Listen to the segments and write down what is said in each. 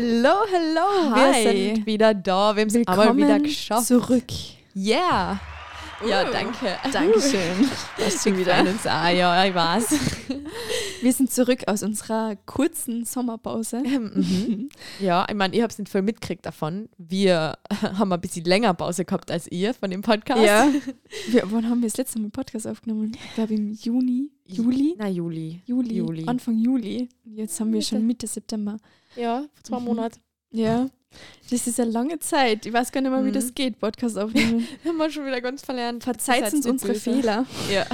Hello, hello. Hi. Wir sind wieder da. Wir haben es aber wieder geschafft. zurück. Yeah. Ja, Uh, danke. Dankeschön. Das schon wieder. Uns auch. Ja, ich weiß. Wir sind zurück aus unserer kurzen Sommerpause. mhm. Ja, ich meine, ich habe es nicht voll mitgekriegt davon. Wir haben ein bisschen länger Pause gehabt als ihr von dem Podcast. Ja. Wir, wann haben wir das letzte Mal Podcast aufgenommen? Ich glaube im Juni. Juli? Na, Juli. Juli. Juli. Anfang Juli. Jetzt haben wir schon Mitte September. Ja, vor zwei Mhm. Monaten. Ja. Das ist eine lange Zeit. Ich weiß gar nicht mehr, wie Mhm. das geht, Podcast aufnehmen. Haben wir schon wieder ganz verlernt. Verzeiht uns unsere böse. Fehler. Ja.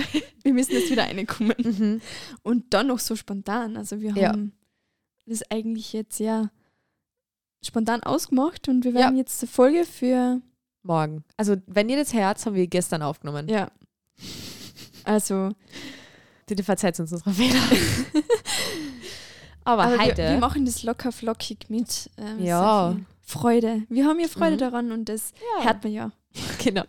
Wir müssen jetzt wieder reinkommen. Mhm. Und dann noch so spontan. Also wir Ja. haben das eigentlich jetzt ja spontan ausgemacht und wir Ja. werden jetzt eine Folge für Morgen. Also, wenn ihr das Herz haben wir gestern aufgenommen. ja. Also, Bitte verzeiht uns unsere Fehler. aber, aber wir, heute. wir machen das locker flockig mit ähm, Ja. Freude. Wir haben ja Freude Mhm. daran und das ja. hört man ja. Genau.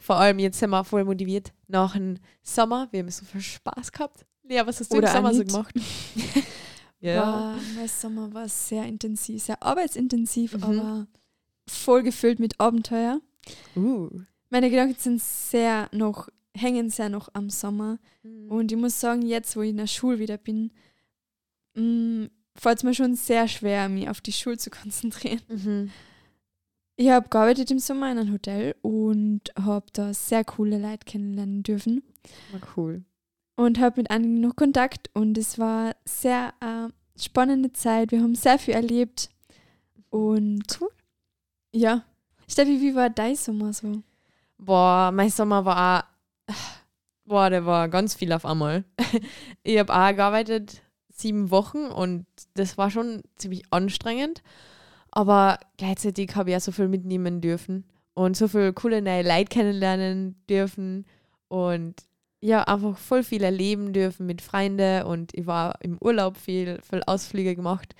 Vor allem jetzt sind wir voll motiviert nach dem Sommer. Wir haben so viel Spaß gehabt. Lea, was hast du Oder im Sommer so gemacht? War, mein Sommer war sehr intensiv, sehr arbeitsintensiv, Mhm. aber voll gefüllt mit Abenteuer. Uh. Meine Gedanken sind sehr noch, hängen sehr noch am Sommer. Und Und ich muss sagen, jetzt, wo ich in der Schule wieder bin, fällt es mir schon sehr schwer, mich auf die Schule zu konzentrieren. mhm. Ich habe gearbeitet im Sommer in einem Hotel und habe da sehr coole Leute kennenlernen dürfen war cool. und habe mit einigen noch Kontakt und es war sehr äh, spannende Zeit. Wir haben sehr viel erlebt und Cool. ja. Steffi, wie war dein Sommer so? Boah, mein Sommer war auch, boah, der war ganz viel auf einmal. Ich habe auch gearbeitet, sieben Wochen und das war schon ziemlich anstrengend. Aber gleichzeitig habe ich auch so viel mitnehmen dürfen und so viel coole neue Leute kennenlernen dürfen und ja, einfach voll viel erleben dürfen mit Freunden und ich war im Urlaub viel, viel Ausflüge gemacht.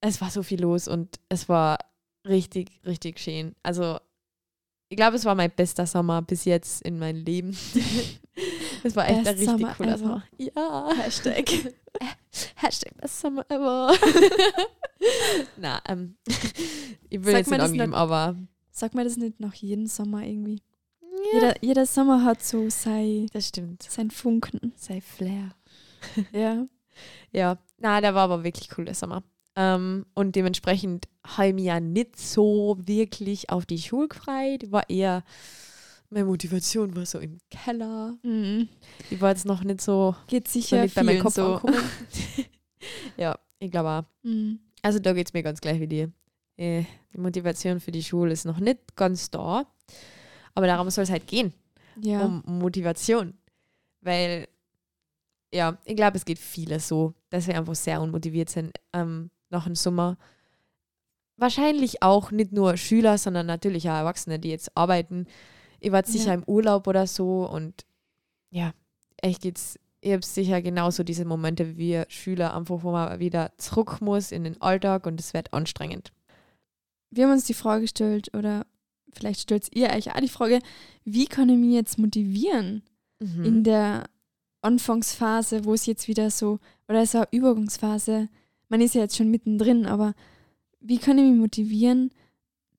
Es war so viel los und es war richtig, richtig schön. Also ich glaube, es war mein bester Sommer bis jetzt in meinem Leben. Es war echt ein Best richtig Summer cooler ever. Sommer. Ja. Hashtag. Hashtag best Summer ever. Na, ähm, ich will Sag jetzt nicht angeben, aber Sag mal das nicht nach jedem Sommer irgendwie. ja, Jeder, jeder Sommer hat so sein, das stimmt. sein Funken. Sei Flair. Ja. Ja, na, der war aber wirklich cool, der Sommer. Ähm, und dementsprechend habe ich mich ja nicht so wirklich auf die Schule gefreut. War eher, meine Motivation war so im Keller. Mhm. Ich war jetzt noch nicht so, Geht so sicher nicht bei meinem Kopf so. ja, ich glaube auch. Mhm. Also da geht es mir ganz gleich wie dir. Äh, die Motivation für die Schule ist noch nicht ganz da. Aber darum soll es halt gehen. Ja. Um Motivation. Weil, ja, ich glaube, es geht viele so, dass sie einfach sehr unmotiviert sind ähm, nach dem Sommer. Wahrscheinlich auch nicht nur Schüler, sondern natürlich auch Erwachsene, die jetzt arbeiten. Ich war jetzt sicher Ja. im Urlaub oder so und ja, echt geht's. Ich habe sicher genauso diese Momente wie wir Schüler, einfach wo man wieder zurück muss in den Alltag und es wird anstrengend. Wir haben uns die Frage gestellt, oder vielleicht stellt ihr euch auch die Frage, wie kann ich mich jetzt motivieren Mhm. in der Anfangsphase, wo es jetzt wieder so, oder so eine Übergangsphase, man ist ja jetzt schon mittendrin, aber wie kann ich mich motivieren,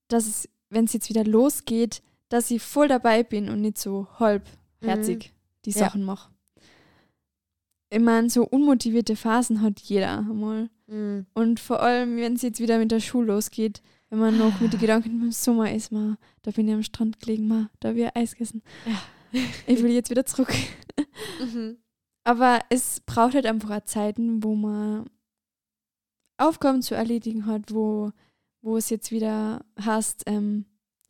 dass es, wenn es jetzt wieder losgeht, dass ich voll dabei bin und nicht so halbherzig die Ja. Sachen mache. Ich meine, so unmotivierte Phasen hat jeder einmal. Mhm. Und vor allem, wenn es jetzt wieder mit der Schule losgeht, wenn man noch mit den Gedanken beim Sommer ist, ma, da bin ich am Strand gelegen, ma, da habe ich Eis gegessen. Ich will jetzt wieder zurück. Mhm. Aber es braucht halt einfach auch Zeiten, wo man Aufgaben zu erledigen hat, wo, wo es jetzt wieder heißt, ähm,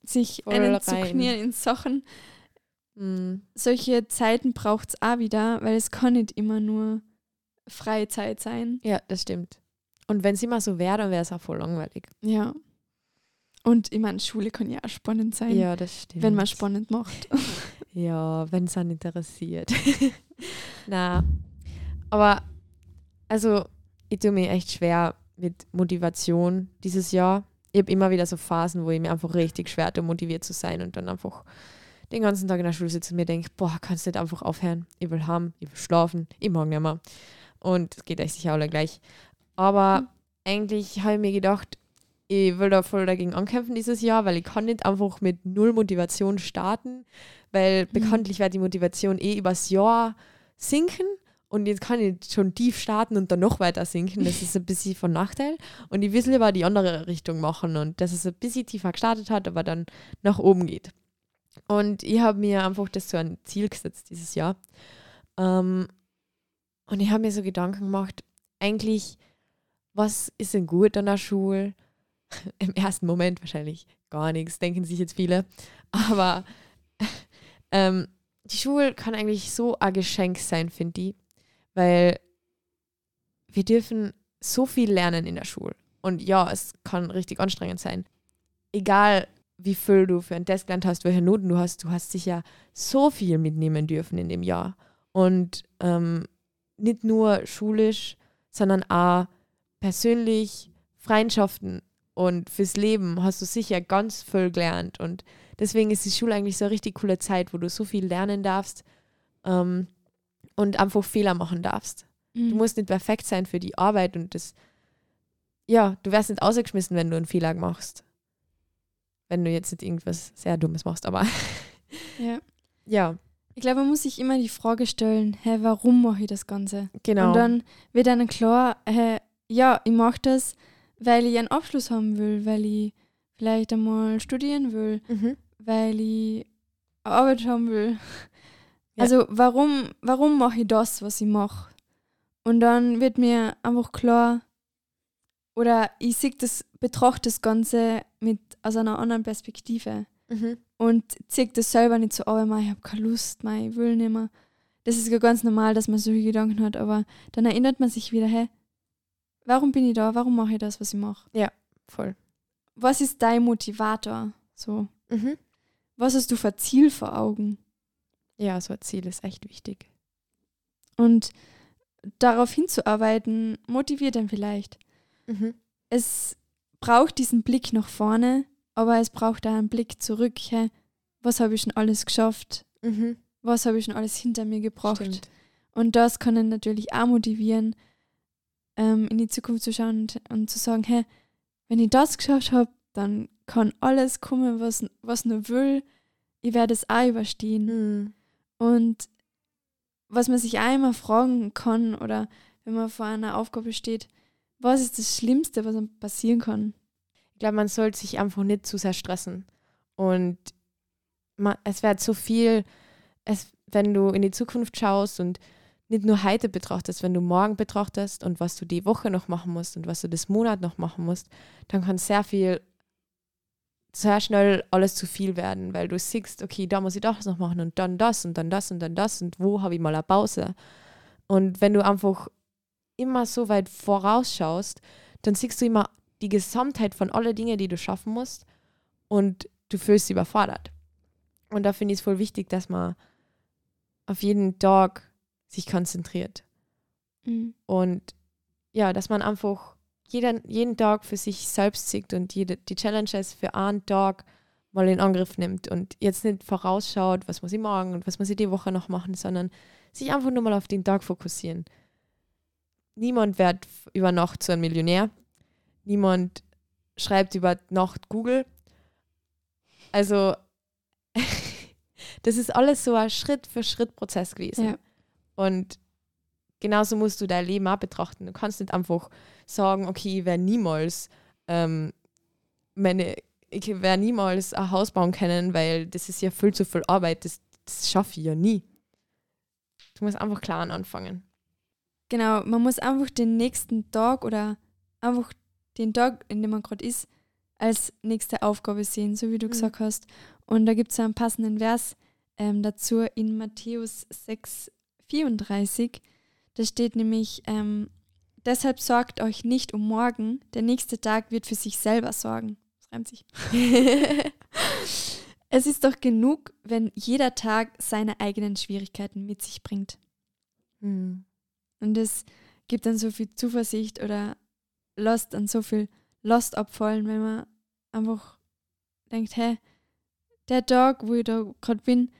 sich einen zu knien in Sachen. Mhm. Solche Zeiten braucht es auch wieder, weil es kann nicht immer nur freie Zeit sein. Ja, das stimmt. Und wenn es immer so wäre, dann wäre es auch voll langweilig. Ja. Und ich meine, Schule kann ja auch spannend sein, Ja, das stimmt. wenn man spannend macht. Ja, wenn es einen interessiert. Na, aber also ich tue mir echt schwer mit Motivation dieses Jahr. Ich habe immer wieder so Phasen, wo ich mir einfach richtig schwer tue, motiviert zu sein und dann einfach den ganzen Tag in der Schule sitze und mir denke, boah, kannst du nicht einfach aufhören? Ich will haben, ich will schlafen, ich mag nicht mehr. Und es geht euch sicher alle gleich. Aber eigentlich habe ich mir gedacht, ich will da voll dagegen ankämpfen dieses Jahr, weil ich kann nicht einfach mit null Motivation starten, weil mhm. bekanntlich wird die Motivation eh übers Jahr sinken und jetzt kann ich schon tief starten und dann noch weiter sinken. Das ist ein bisschen von Nachteil. Und ich will lieber die andere Richtung machen und dass es ein bisschen tiefer gestartet hat, aber dann nach oben geht. Und ich habe mir einfach das so ein Ziel gesetzt dieses Jahr. Ähm, und ich habe mir so Gedanken gemacht, eigentlich, was ist denn gut an der Schule? Im ersten Moment wahrscheinlich gar nichts, denken sich jetzt viele. Aber ähm, die Schule kann eigentlich so ein Geschenk sein, finde ich, weil wir dürfen so viel lernen in der Schule. Und ja, es kann richtig anstrengend sein. Egal, wie viel du für ein Test gelernt hast, welche Noten du hast, du hast sicher so viel mitnehmen dürfen in dem Jahr. Und ähm, nicht nur schulisch, sondern auch persönlich, Freundschaften und fürs Leben hast du sicher ganz viel gelernt. Und deswegen ist die Schule eigentlich so eine richtig coole Zeit, wo du so viel lernen darfst ähm, und einfach Fehler machen darfst. Mhm. Du musst nicht perfekt sein für die Arbeit und das, ja, du wirst nicht ausgeschmissen, wenn du einen Fehler machst. Wenn du jetzt nicht irgendwas sehr Dummes machst, aber ja. ja. Ich glaube, man muss sich immer die Frage stellen, hä, warum mache ich das Ganze? Genau. Und dann wird einem klar, hä, ja, ich mache das, weil ich einen Abschluss haben will, weil ich vielleicht einmal studieren will, mhm. weil ich eine Arbeit haben will. Ja. Also warum, warum mache ich das, was ich mache? Und dann wird mir einfach klar, oder ich sehe das, betrachte das Ganze mit aus einer anderen Perspektive. Mhm. Und ziehe das selber nicht so, aber ich habe keine Lust, mein, ich will nicht mehr. Das ist ja ganz normal, dass man solche Gedanken hat, aber dann erinnert man sich wieder, hey, warum bin ich da? Warum mache ich das, was ich mache? Ja, voll. Was ist dein Motivator? So. Mhm. Was hast du für Ziel vor Augen? Ja, so ein Ziel ist echt wichtig. Und darauf hinzuarbeiten, motiviert dann vielleicht. Mhm. Es braucht diesen Blick nach vorne, aber es braucht auch einen Blick zurück. Hey, was habe ich schon alles geschafft? Mhm. Was habe ich schon alles hinter mir gebracht? Stimmt. Und das kann ihn natürlich auch motivieren, ähm, in die Zukunft zu schauen und, und, zu sagen, hey, wenn ich das geschafft habe, dann kann alles kommen, was, was nur will. Ich werde es auch überstehen. Mhm. Und was man sich auch immer fragen kann oder wenn man vor einer Aufgabe steht, was ist das Schlimmste, was einem passieren kann? Ich glaube, man sollte sich einfach nicht zu sehr stressen. Und man, es wird so viel, es, wenn du in die Zukunft schaust und nicht nur heute betrachtest, wenn du morgen betrachtest und was du die Woche noch machen musst und was du das Monat noch machen musst, dann kann sehr viel, sehr schnell alles zu viel werden, weil du siehst, okay, da muss ich das noch machen und dann das und dann das und dann das und wo habe ich mal eine Pause. Und wenn du einfach immer so weit vorausschaust, dann siehst du immer die Gesamtheit von allen Dingen, die du schaffen musst und du fühlst dich überfordert. Und da finde ich es voll wichtig, dass man auf jeden Tag sich konzentriert. Mhm. Und ja, dass man einfach jeden, jeden Tag für sich selbst sieht und jede, die Challenges für einen Tag mal in Angriff nimmt und jetzt nicht vorausschaut, was muss ich morgen und was muss ich die Woche noch machen, sondern sich einfach nur mal auf den Tag fokussieren. Niemand wird über Nacht zu einem Millionär. Niemand schreibt über Nacht Google. Also, das ist alles so ein Schritt-für-Schritt-Prozess gewesen. Ja. Und genauso musst du dein Leben auch betrachten. Du kannst nicht einfach sagen, okay, ich werde niemals ähm, meine, ich werde niemals ein Haus bauen können, weil das ist ja viel zu viel Arbeit, das, das schaffe ich ja nie. Du musst einfach klar anfangen. Genau, man muss einfach den nächsten Tag oder einfach den Tag, in dem man gerade ist, als nächste Aufgabe sehen, so wie du mhm. gesagt hast. Und da gibt es einen passenden Vers ähm, dazu in Matthäus 6, 34. Da steht nämlich, ähm, deshalb sorgt euch nicht um morgen, der nächste Tag wird für sich selber sorgen. Das reimt sich. es ist doch genug, wenn jeder Tag seine eigenen Schwierigkeiten mit sich bringt. Mhm. Und es gibt dann so viel Zuversicht oder lässt dann so viel Last abfallen, wenn man einfach denkt, hey, der Tag, wo ich da gerade bin,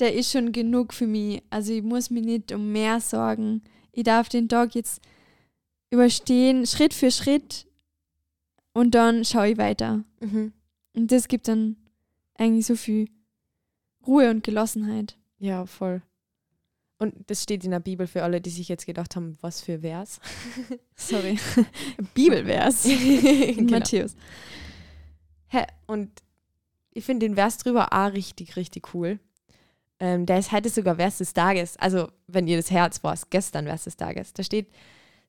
der ist schon genug für mich. Also ich muss mich nicht um mehr sorgen. Ich darf den Tag jetzt überstehen, Schritt für Schritt und dann schaue ich weiter. Mhm. Und das gibt dann eigentlich so viel Ruhe und Gelassenheit. Ja, voll. Und das steht in der Bibel für alle, die sich jetzt gedacht haben, was für Vers. Sorry. Bibelvers. Genau. Matthäus. Hä, und ich finde den Vers drüber auch richtig, richtig cool. Ähm, der ist heute sogar Vers des Tages. Also, wenn ihr das Herz war, ist gestern Vers des Tages. Da steht,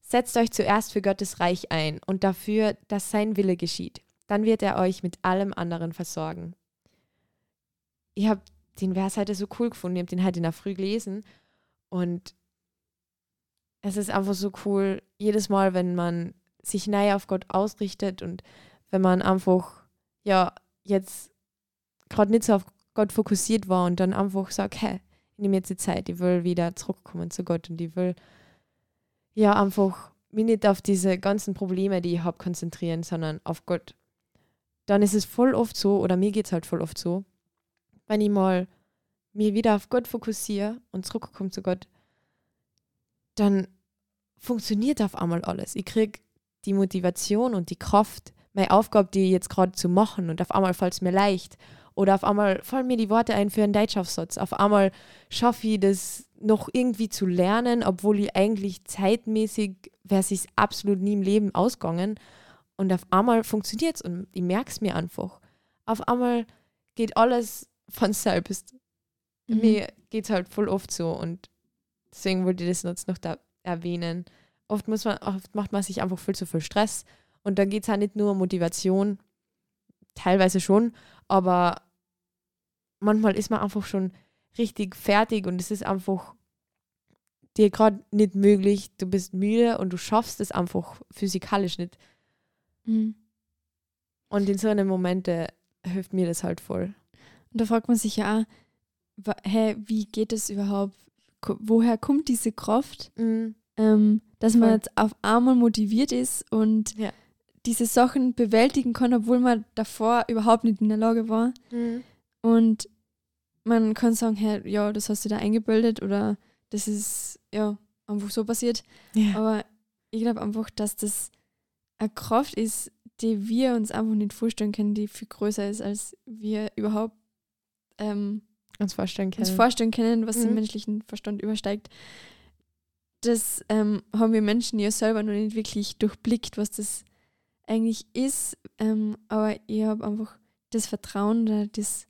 setzt euch zuerst für Gottes Reich ein und dafür, dass sein Wille geschieht. Dann wird er euch mit allem anderen versorgen. Ich habe den Vers heute so cool gefunden. Ich habe den heute in der Früh gelesen. Und es ist einfach so cool, jedes Mal, wenn man sich neu auf Gott ausrichtet und wenn man einfach, ja, jetzt gerade nicht so auf Gott fokussiert war und dann einfach sagt, hey, ich nehme jetzt die Zeit, ich will wieder zurückkommen zu Gott und ich will ja einfach mich nicht auf diese ganzen Probleme, die ich habe, konzentrieren, sondern auf Gott. Dann ist es voll oft so, oder mir geht es halt voll oft so, wenn ich mal mir wieder auf Gott fokussiere und zurückkomme zu Gott, dann funktioniert auf einmal alles. Ich kriege die Motivation und die Kraft, meine Aufgabe, die jetzt gerade zu machen und auf einmal fällt es mir leicht. Oder auf einmal fallen mir die Worte ein für einen Deutschaufsatz. Auf einmal schaffe ich das noch irgendwie zu lernen, obwohl ich eigentlich zeitmäßig wäre es absolut nie im Leben ausgegangen. Und auf einmal funktioniert es und ich merke es mir einfach. Auf einmal geht alles von selbst. Mhm. Mir geht es halt voll oft so und deswegen wollte ich das jetzt noch da erwähnen. Oft, muss man, oft macht man sich einfach viel zu viel Stress und da geht es auch nicht nur um Motivation, teilweise schon, aber manchmal ist man einfach schon richtig fertig und es ist einfach dir gerade nicht möglich, du bist müde und du schaffst es einfach physikalisch nicht. Mhm. Und in so einem Momente hilft mir das halt voll. Und da fragt man sich ja auch, hä, wie geht es überhaupt? Woher kommt diese Kraft, Mhm. ähm, dass man Voll. jetzt auf einmal motiviert ist und Ja. Diese Sachen bewältigen kann, obwohl man davor überhaupt nicht in der Lage war? Mhm. Und man kann sagen, hey, ja, das hast du da eingebildet oder das ist ja einfach so passiert. Ja. Aber ich glaube einfach, dass das eine Kraft ist, die wir uns einfach nicht vorstellen können, die viel größer ist, als wir überhaupt ähm, Uns vorstellen können. uns vorstellen können, was den Mhm. menschlichen Verstand übersteigt. Das ähm, haben wir Menschen ja selber noch nicht wirklich durchblickt, was das eigentlich ist. Ähm, aber ich habe einfach das Vertrauen oder das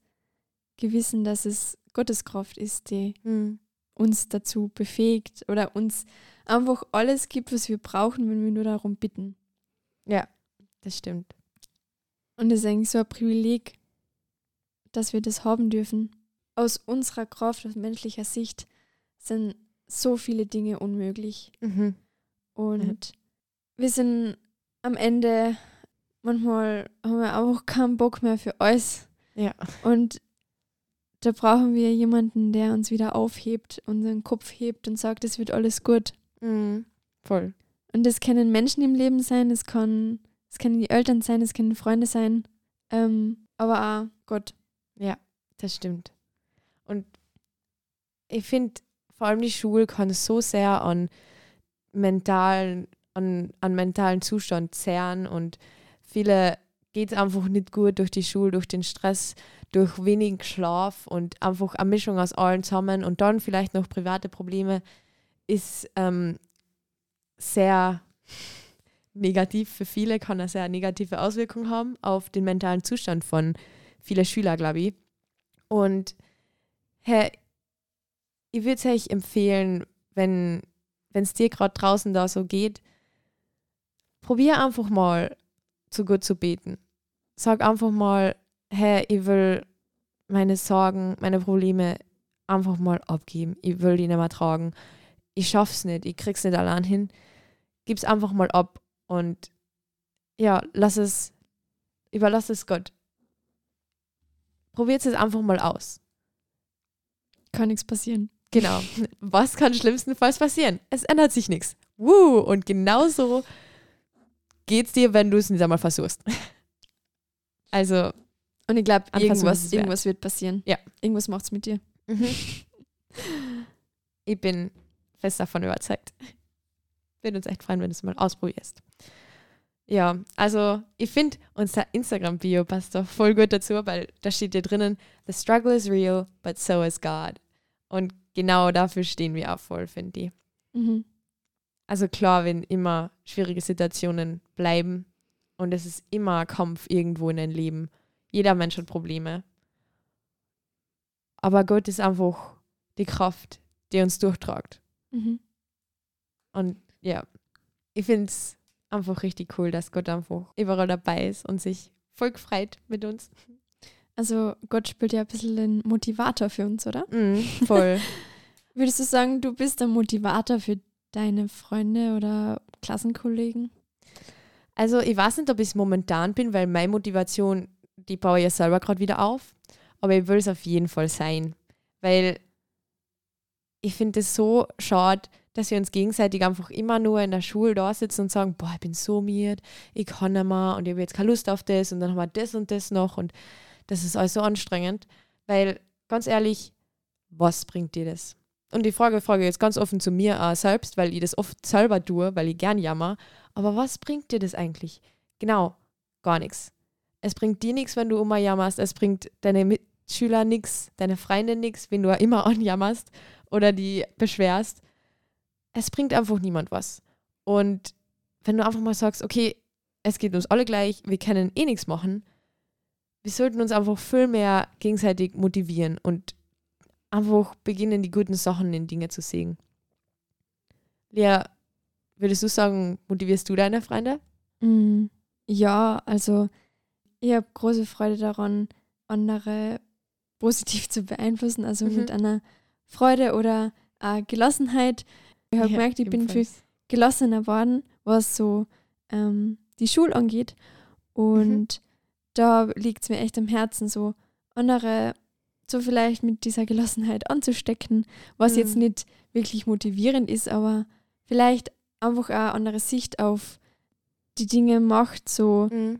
Gewissen, dass es Gottes Kraft ist, die Mhm. uns dazu befähigt oder uns einfach alles gibt, was wir brauchen, wenn wir nur darum bitten. Ja, das stimmt. Und es ist eigentlich so ein Privileg, dass wir das haben dürfen. Aus unserer Kraft, aus menschlicher Sicht, sind so viele Dinge unmöglich. Mhm. Und wir sind am Ende, manchmal haben wir auch keinen Bock mehr für alles. Ja. Und da brauchen wir jemanden, der uns wieder aufhebt, unseren Kopf hebt und sagt, es wird alles gut. Mhm. Voll. Und das können Menschen im Leben sein, es kann, es können die Eltern sein, es können Freunde sein, ähm, aber auch Gott. Das stimmt. Und ich finde, vor allem die Schule kann so sehr an mentalen, an, an mentalen Zustand zehren und viele geht es einfach nicht gut durch die Schule, durch den Stress, durch wenig Schlaf und einfach eine Mischung aus allen zusammen und dann vielleicht noch private Probleme ist ähm, sehr negativ für viele, kann eine sehr negative Auswirkung haben auf den mentalen Zustand von vielen Schülern, glaube ich. Und hey, ich würde es euch empfehlen, wenn es dir gerade draußen da so geht, probier einfach mal zu Gott zu beten. Sag einfach mal, hey, ich will meine Sorgen, meine Probleme einfach mal abgeben. Ich will die nicht mehr tragen. Ich schaff's nicht, ich krieg's nicht allein hin. Gib's einfach mal ab und ja, lass es, überlass es Gott. Probiert es einfach mal aus. Kann nichts passieren. Genau. Was kann schlimmstenfalls passieren? Es ändert sich nichts. Woo! Und genauso geht's dir, wenn du es nicht einmal versuchst. Also, Und ich glaube, es irgendwas, irgendwas wird passieren. Ja. Irgendwas macht's mit dir. ich bin fest davon überzeugt. würde uns echt freuen, wenn du es mal ausprobierst. Ja, also ich finde, unser Instagram-Bio passt doch voll gut dazu, weil da steht ja drinnen, The struggle is real, but so is God. Und genau dafür stehen wir auch voll, finde ich. Mhm. Also klar, wenn immer schwierige Situationen bleiben und es ist immer ein Kampf irgendwo in deinem Leben. Jeder Mensch hat Probleme. Aber Gott ist einfach die Kraft, die uns durchtragt. Mhm. Und ja, ich finde es einfach richtig cool, dass Gott einfach überall dabei ist und sich voll gefreut mit uns. Also Gott spielt ja ein bisschen den Motivator für uns, oder? Mhm, voll. Würdest du sagen, du bist der Motivator für deine Freunde oder Klassenkollegen? Also ich weiß nicht, ob ich es momentan bin, weil meine Motivation, die baue ich ja selber gerade wieder auf. Aber ich will es auf jeden Fall sein. Weil ich finde es so schade, dass wir uns gegenseitig einfach immer nur in der Schule da sitzen und sagen, boah, ich bin so miert, ich kann nicht mehr und ich habe jetzt keine Lust auf das und dann haben wir das und das noch und das ist alles so anstrengend. Weil, ganz ehrlich, was bringt dir das? Und die Frage frage jetzt ganz offen zu mir auch selbst, weil ich das oft selber tue, weil ich gern jammer. Aber was bringt dir das eigentlich? Genau, gar nichts. Es bringt dir nichts, wenn du immer jammerst. Es bringt deine Mitschüler nichts, deine Freunde nichts, wenn du immer anjammerst oder die beschwerst. Es bringt einfach niemand was. Und wenn du einfach mal sagst, okay, es geht uns alle gleich, wir können eh nichts machen, wir sollten uns einfach viel mehr gegenseitig motivieren und einfach beginnen, die guten Sachen in Dinge zu sehen. Lea, würdest du sagen, motivierst du deine Freunde? Mm, ja, also ich habe große Freude daran, andere positiv zu beeinflussen, also Mhm. mit einer Freude oder äh, Gelassenheit. Ich habe Ja, gemerkt, ich bin viel ebenfalls. gelassener worden, was so ähm, die Schule angeht. Und da liegt es mir echt am Herzen, so andere so vielleicht mit dieser Gelassenheit anzustecken, was Mhm. jetzt nicht wirklich motivierend ist, aber vielleicht einfach eine andere Sicht auf die Dinge macht, so Mhm.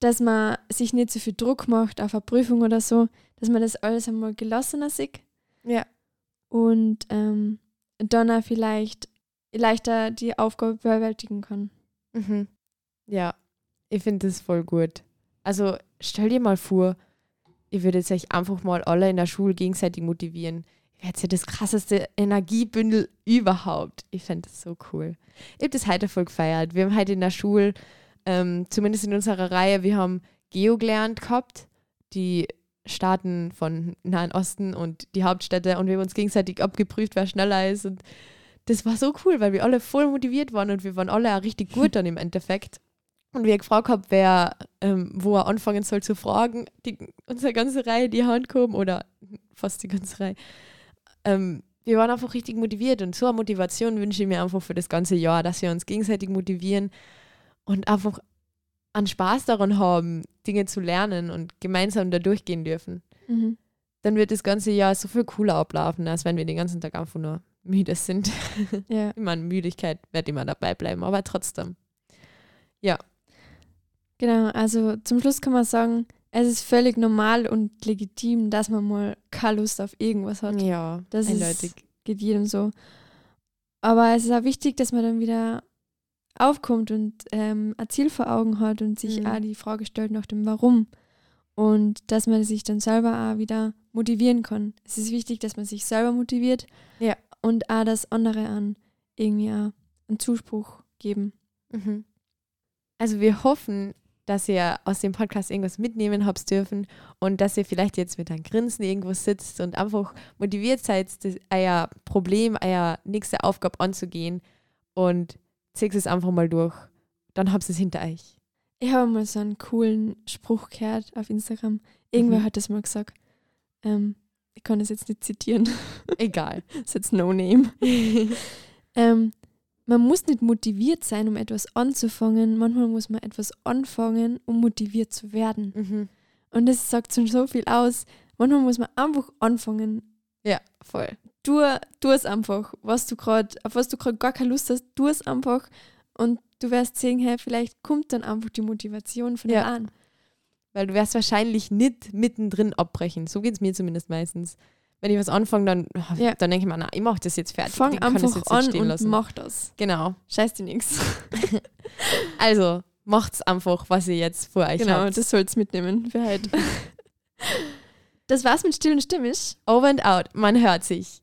dass man sich nicht so viel Druck macht auf eine Prüfung oder so, dass man das alles einmal gelassener sieht Ja. und ähm, dann auch vielleicht leichter die Aufgabe bewältigen kann. Mhm. Ja, ich finde das voll gut. Also stell dir mal vor, ihr würdet euch einfach mal alle in der Schule gegenseitig motivieren. Wäre jetzt ja das krasseste Energiebündel überhaupt. Ich fände das so cool. Ich habe das heute voll gefeiert. Wir haben heute in der Schule, ähm, zumindest in unserer Reihe, wir haben Geo gelernt gehabt, die Staaten von Nahen Osten und die Hauptstädte und wir haben uns gegenseitig abgeprüft, wer schneller ist und das war so cool, weil wir alle voll motiviert waren und wir waren alle auch richtig gut dann im Endeffekt. Und wir gefragt haben, wer, ähm, wo er anfangen soll zu fragen, die, unsere ganze Reihe die Hand gehoben oder fast die ganze Reihe. Ähm, wir waren einfach richtig motiviert und so eine Motivation wünsche ich mir einfach für das ganze Jahr, dass wir uns gegenseitig motivieren und einfach an Spaß daran haben, Dinge zu lernen und gemeinsam da durchgehen dürfen. Mhm. Dann wird das ganze Jahr so viel cooler ablaufen, als wenn wir den ganzen Tag einfach nur müde sind. Ja. Ich meine, Müdigkeit wird immer dabei bleiben, aber trotzdem. Genau, also zum Schluss kann man sagen, es ist völlig normal und legitim, dass man mal keine Lust auf irgendwas hat. Ja, Das eindeutig. ist, geht jedem so. Aber es ist auch wichtig, dass man dann wieder aufkommt und ähm, ein Ziel vor Augen hat und sich Mhm. auch die Frage stellt nach dem Warum. Und dass man sich dann selber auch wieder motivieren kann. Es ist wichtig, dass man sich selber motiviert Ja. und auch das andere an irgendwie auch einen Zuspruch geben. Mhm. Also wir hoffen, dass ihr aus dem Podcast irgendwas mitnehmen habt dürfen und dass ihr vielleicht jetzt mit einem Grinsen irgendwo sitzt und einfach motiviert seid, das, euer Problem, euer nächste Aufgabe anzugehen und zieht es einfach mal durch. Dann habt ihr es hinter euch. Ich habe mal so einen coolen Spruch gehört auf Instagram. Irgendwer Mhm. hat das mal gesagt. Ähm, ich kann das jetzt nicht zitieren. Egal. Das ist jetzt No Name. Ähm, man muss nicht motiviert sein, um etwas anzufangen. Manchmal muss man etwas anfangen, um motiviert zu werden. mhm. Und das sagt schon so viel aus. Manchmal muss man einfach anfangen. Ja, voll. Tu, tu es einfach, was du gerade, auf was du gerade gar keine Lust hast, tu es einfach und du wirst sehen, hey, vielleicht kommt dann einfach die Motivation von ja. an. Weil du wirst wahrscheinlich nicht mittendrin abbrechen. So geht es mir zumindest meistens. Wenn ich was anfange, dann, Ja. dann denke ich mir, na, ich mache das jetzt fertig. Fang ich kann das einfach jetzt an stehen und lassen. mach das. Genau. Scheiß dir nichts. Also, macht's einfach, was ihr jetzt vor euch Genau, habt. das soll's mitnehmen für heute. das war's mit Still und Stimmig. Over and out. Man hört sich.